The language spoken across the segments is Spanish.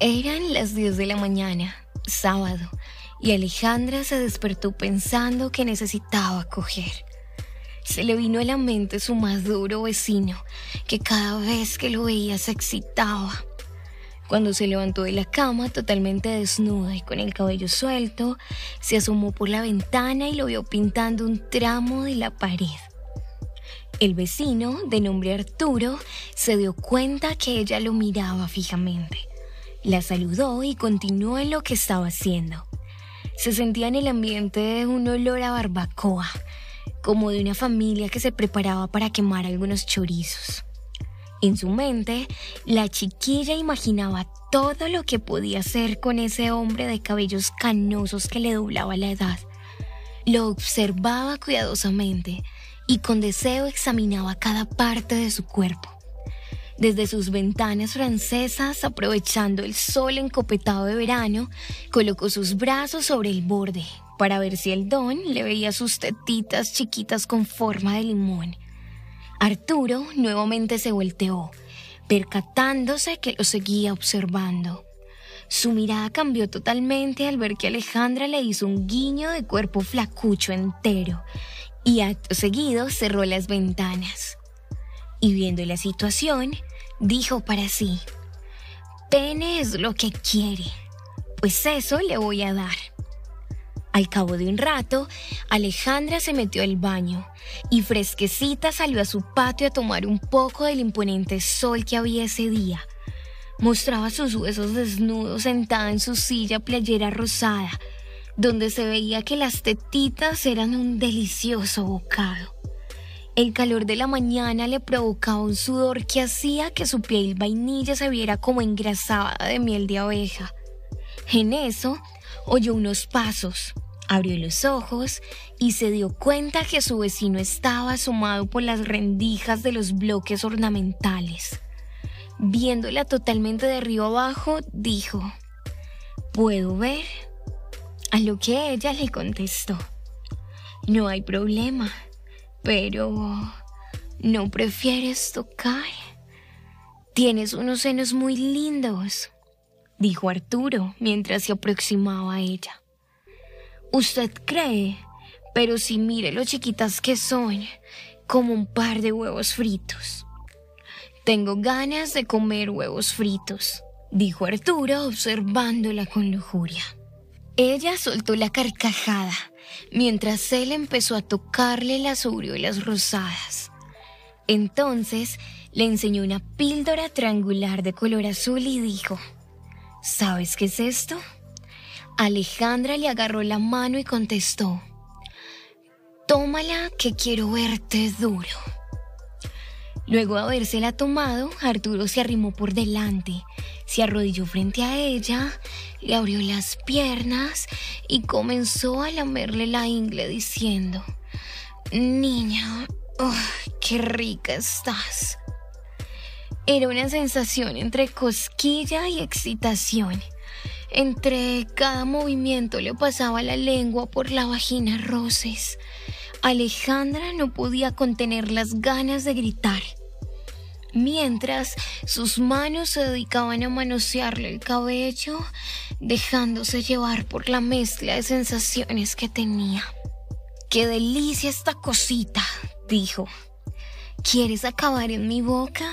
Eran las 10 de la mañana, sábado, y Alejandra se despertó pensando que necesitaba coger. Se le vino a la mente su maduro vecino, que cada vez que lo veía se excitaba. Cuando se levantó de la cama totalmente desnuda y con el cabello suelto, se asomó por la ventana y lo vio pintando un tramo de la pared. El vecino, de nombre Arturo, se dio cuenta que ella lo miraba fijamente. La saludó y continuó en lo que estaba haciendo. Se sentía en el ambiente un olor a barbacoa, como de una familia que se preparaba para quemar algunos chorizos. En su mente, la chiquilla imaginaba todo lo que podía hacer con ese hombre de cabellos canosos que le doblaba la edad. Lo observaba cuidadosamente y con deseo examinaba cada parte de su cuerpo. Desde sus ventanas francesas, aprovechando el sol encopetado de verano, colocó sus brazos sobre el borde para ver si el don le veía sus tetitas chiquitas con forma de limón. Arturo nuevamente se volteó, percatándose que lo seguía observando. Su mirada cambió totalmente al ver que Alejandra le hizo un guiño de cuerpo flacucho entero y acto seguido cerró las ventanas. Y viendo la situación, dijo para sí, Pene es lo que quiere, pues eso le voy a dar. Al cabo de un rato, Alejandra se metió al baño y fresquecita salió a su patio a tomar un poco del imponente sol que había ese día. Mostraba sus huesos desnudos sentada en su silla playera rosada, donde se veía que las tetitas eran un delicioso bocado. El calor de la mañana le provocaba un sudor que hacía que su piel vainilla se viera como engrasada de miel de abeja. En eso, oyó unos pasos, abrió los ojos y se dio cuenta que su vecino estaba asomado por las rendijas de los bloques ornamentales. Viéndola totalmente de arriba abajo, dijo, ¿Puedo ver? A lo que ella le contestó, no hay problema, pero ¿no prefieres tocar? Tienes unos senos muy lindos, dijo Arturo mientras se aproximaba a ella. Usted cree, pero si mire lo chiquitas que son, como un par de huevos fritos. Tengo ganas de comer huevos fritos, dijo Arturo observándola con lujuria. Ella soltó la carcajada mientras él empezó a tocarle las aureolas rosadas. Entonces le enseñó una píldora triangular de color azul y dijo, ¿Sabes qué es esto? Alejandra le agarró la mano y contestó, Tómala que quiero verte duro. Luego de habérsela tomado, Arturo se arrimó por delante, se arrodilló frente a ella, le abrió las piernas y comenzó a lamerle la ingle diciendo, Niña, qué rica estás. Era una sensación entre cosquilla y excitación. Entre cada movimiento le pasaba la lengua por la vagina roces. Alejandra no podía contener las ganas de gritar. Mientras sus manos se dedicaban a manosearle el cabello, dejándose llevar por la mezcla de sensaciones que tenía. ¡Qué delicia esta cosita! dijo. ¿Quieres acabar en mi boca?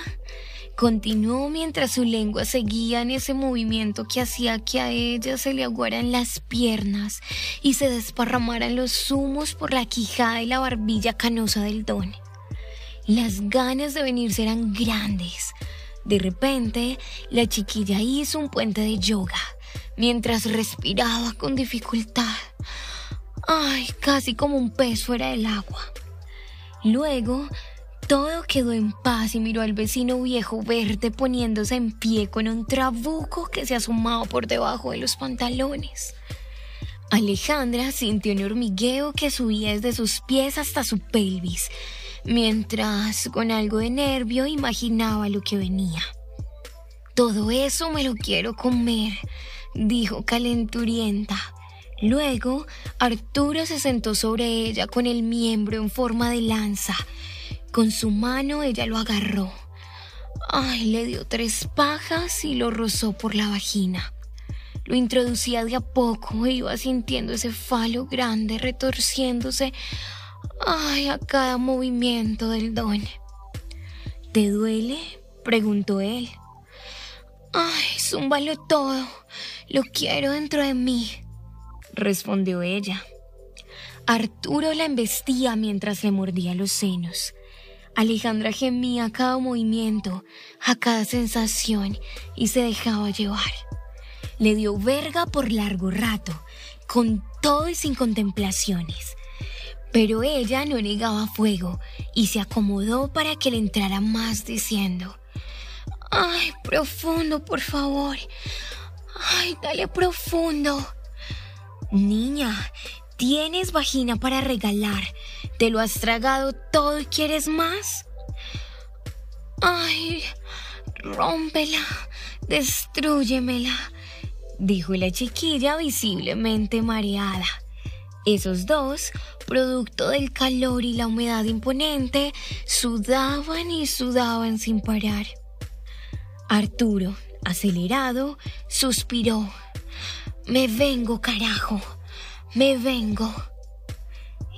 Continuó mientras su lengua seguía en ese movimiento que hacía que a ella se le aguaran las piernas y se desparramaran los humos por la quijada y la barbilla canosa del don. Las ganas de venirse eran grandes. De repente, la chiquilla hizo un puente de yoga mientras respiraba con dificultad. Ay, casi como un pez fuera del agua. Luego todo quedó en paz y miró al vecino viejo verde poniéndose en pie con un trabuco que se asomaba por debajo de los pantalones. Alejandra sintió un hormigueo que subía desde sus pies hasta su pelvis, mientras con algo de nervio imaginaba lo que venía. Todo eso me lo quiero comer, dijo calenturienta. Luego, Arturo se sentó sobre ella con el miembro en forma de lanza con su mano ella lo agarró. Ay, le dio tres pajas y lo rozó por la vagina. Lo introducía de a poco e iba sintiendo ese falo grande retorciéndose ay, a cada movimiento del don. ¿Te duele? preguntó él. Ay, zúmbalo todo. Lo quiero dentro de mí, respondió ella. Arturo la embestía mientras le mordía los senos. Alejandra gemía a cada movimiento, a cada sensación y se dejaba llevar. Le dio verga por largo rato, con todo y sin contemplaciones. Pero ella no negaba fuego y se acomodó para que le entrara más diciendo, Ay, profundo, por favor. Ay, dale profundo. Niña, tienes vagina para regalar. ¿Te lo has tragado todo y quieres más? Ay, rómpela, destruyemela, dijo la chiquilla visiblemente mareada. Esos dos, producto del calor y la humedad imponente, sudaban y sudaban sin parar. Arturo, acelerado, suspiró. Me vengo, carajo. Me vengo.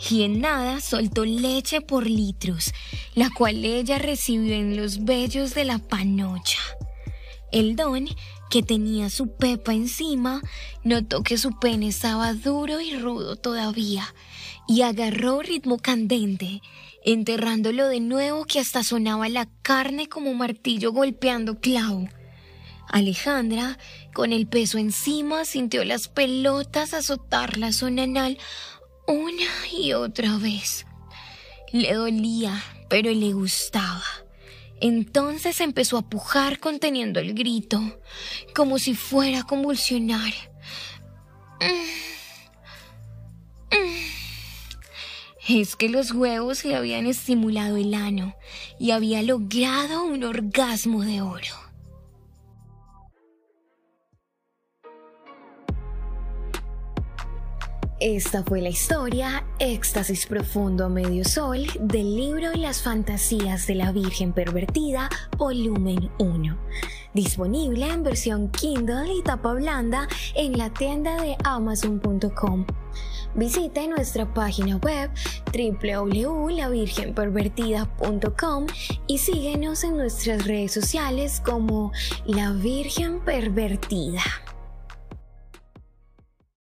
Y en nada soltó leche por litros, la cual ella recibió en los vellos de la panocha. El don, que tenía su pepa encima, notó que su pene estaba duro y rudo todavía, y agarró ritmo candente enterrándolo de nuevo que hasta sonaba la carne como martillo golpeando clavo. Alejandra, con el peso encima, sintió las pelotas azotar la zona anal una y otra vez. Le dolía, pero le gustaba. Entonces empezó a pujar conteniendo el grito, como si fuera a convulsionar. Es que los huevos le habían estimulado el ano y había logrado un orgasmo de oro. Esta fue la historia Éxtasis Profundo a Medio Sol del libro Las Fantasías de la Virgen Pervertida, volumen 1. Disponible en versión Kindle y tapa blanda en la tienda de amazon.com. Visite nuestra página web www.lavirgenpervertida.com y síguenos en nuestras redes sociales como La Virgen Pervertida.